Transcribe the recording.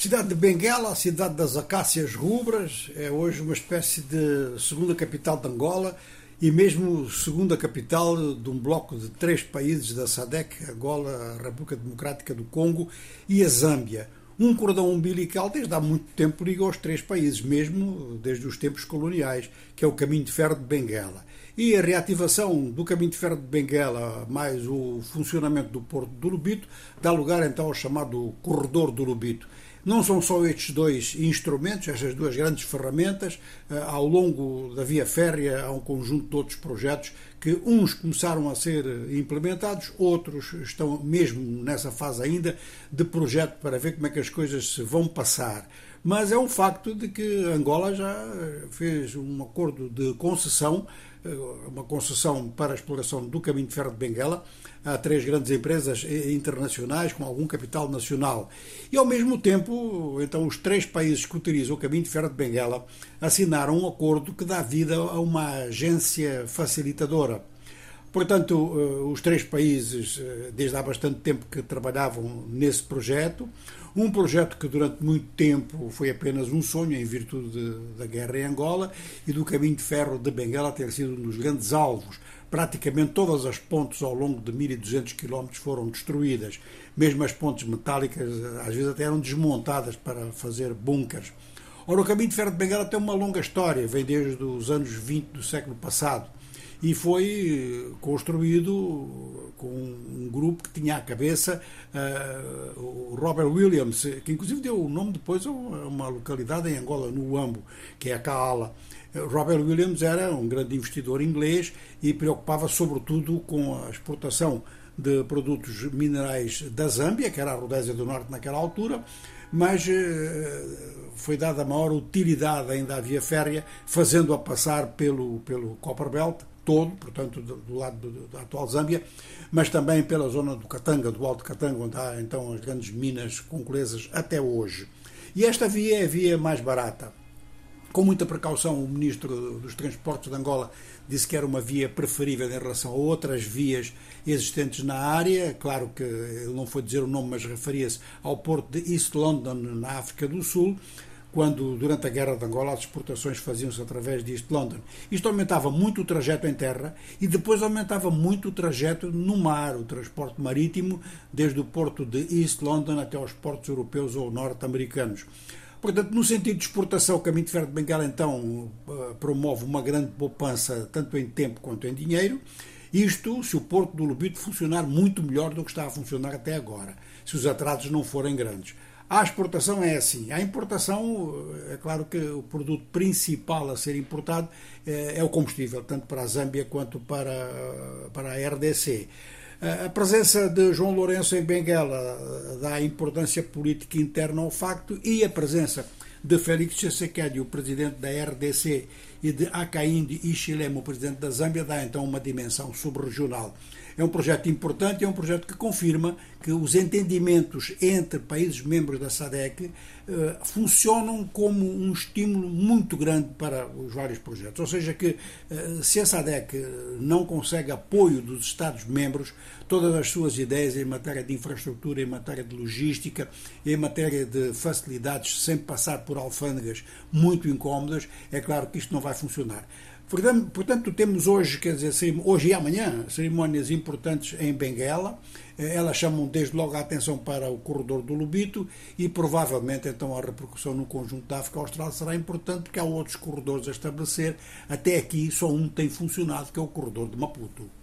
Cidade de Benguela, a cidade das acácias rubras, é hoje uma espécie de segunda capital de Angola e mesmo segunda capital de um bloco de três países da SADC, Angola, República Democrática do Congo e a Zâmbia. Um cordão umbilical desde há muito tempo liga os três países, mesmo desde os tempos coloniais, que é o caminho de ferro de Benguela. E a reativação do caminho de ferro de Benguela, mais o funcionamento do porto do Lubito, dá lugar então ao chamado corredor do Lubito não são só estes dois instrumentos, estas duas grandes ferramentas. Eh, ao longo da via férrea há um conjunto de outros projetos que uns começaram a ser implementados, outros estão mesmo nessa fase ainda de projeto para ver como é que as coisas se vão passar. Mas é um facto de que Angola já fez um acordo de concessão eh, uma concessão para a exploração do caminho de ferro de Benguela a três grandes empresas internacionais com algum capital nacional. E, ao mesmo tempo, então, os três países que utilizam o caminho de ferro de Benguela assinaram um acordo que dá vida a uma agência facilitadora. Portanto, eh, os três países, eh, desde há bastante tempo que trabalhavam nesse projeto, um projeto que durante muito tempo foi apenas um sonho em virtude de, da guerra em Angola e do caminho de ferro de Benguela ter sido um dos grandes alvos. Praticamente todas as pontes ao longo de 1200 km foram destruídas. Mesmo as pontes metálicas, eh, às vezes até eram desmontadas para fazer bunkers. Ora, o caminho de ferro de Benguela tem uma longa história, vem desde os anos 20 do século passado e foi construído com um grupo que tinha à cabeça uh, o Robert Williams, que inclusive deu o nome depois a uma localidade em Angola, no Uambo, que é a Kaala. Robert Williams era um grande investidor inglês e preocupava sobretudo com a exportação de produtos minerais da Zâmbia, que era a Rodésia do Norte naquela altura, mas eh, foi dada maior utilidade ainda à via férrea, fazendo-a passar pelo, pelo Copperbelt, todo, portanto, do, do lado da atual Zâmbia, mas também pela zona do Katanga, do Alto Katanga, onde há então as grandes minas congolesas até hoje. E esta via é a via mais barata. Com muita precaução, o ministro dos Transportes de Angola disse que era uma via preferível em relação a outras vias existentes na área. Claro que ele não foi dizer o nome, mas referia-se ao porto de East London, na África do Sul quando, durante a Guerra de Angola, as exportações faziam-se através de East London. Isto aumentava muito o trajeto em terra e depois aumentava muito o trajeto no mar, o transporte marítimo, desde o porto de East London até aos portos europeus ou norte-americanos. Portanto, no sentido de exportação, o Caminho de Ferro de Bengala, então, eh, promove uma grande poupança, tanto em tempo quanto em dinheiro. Isto se o Porto do Lubito funcionar muito melhor do que está a funcionar até agora, se os atrasos não forem grandes. A exportação é assim. A importação, é claro que o produto principal a ser importado é, é o combustível, tanto para a Zâmbia quanto para, para a RDC. A presença de João Lourenço em Benguela dá importância política interna ao facto e a presença de Félix Tshisekedi, o presidente da RDC, e de Hakainde Hichilema, o presidente da Zâmbia, dá então uma dimensão subregional. É um projeto importante, é um projeto que confirma que os entendimentos entre países membros da SADC eh, funcionam como um estímulo muito grande para os vários projetos. Ou seja, que eh, se a SADC não consegue apoio dos Estados-membros, todas as suas ideias em matéria de infraestrutura, em matéria de logística, em matéria de facilidades, sem passar por alfândegas muito incómodas, é claro que isto não vai funcionar. Portanto, temos hoje, quer dizer, hoje e amanhã, cerimónias importantes em Benguela. Eh, elas chamam desde logo a atenção para o corredor do Lubito e provavelmente então a repercussão no conjunto da África Austral será importante porque há outros corredores a estabelecer. Até aqui só um tem funcionado, que é o corredor de Maputo.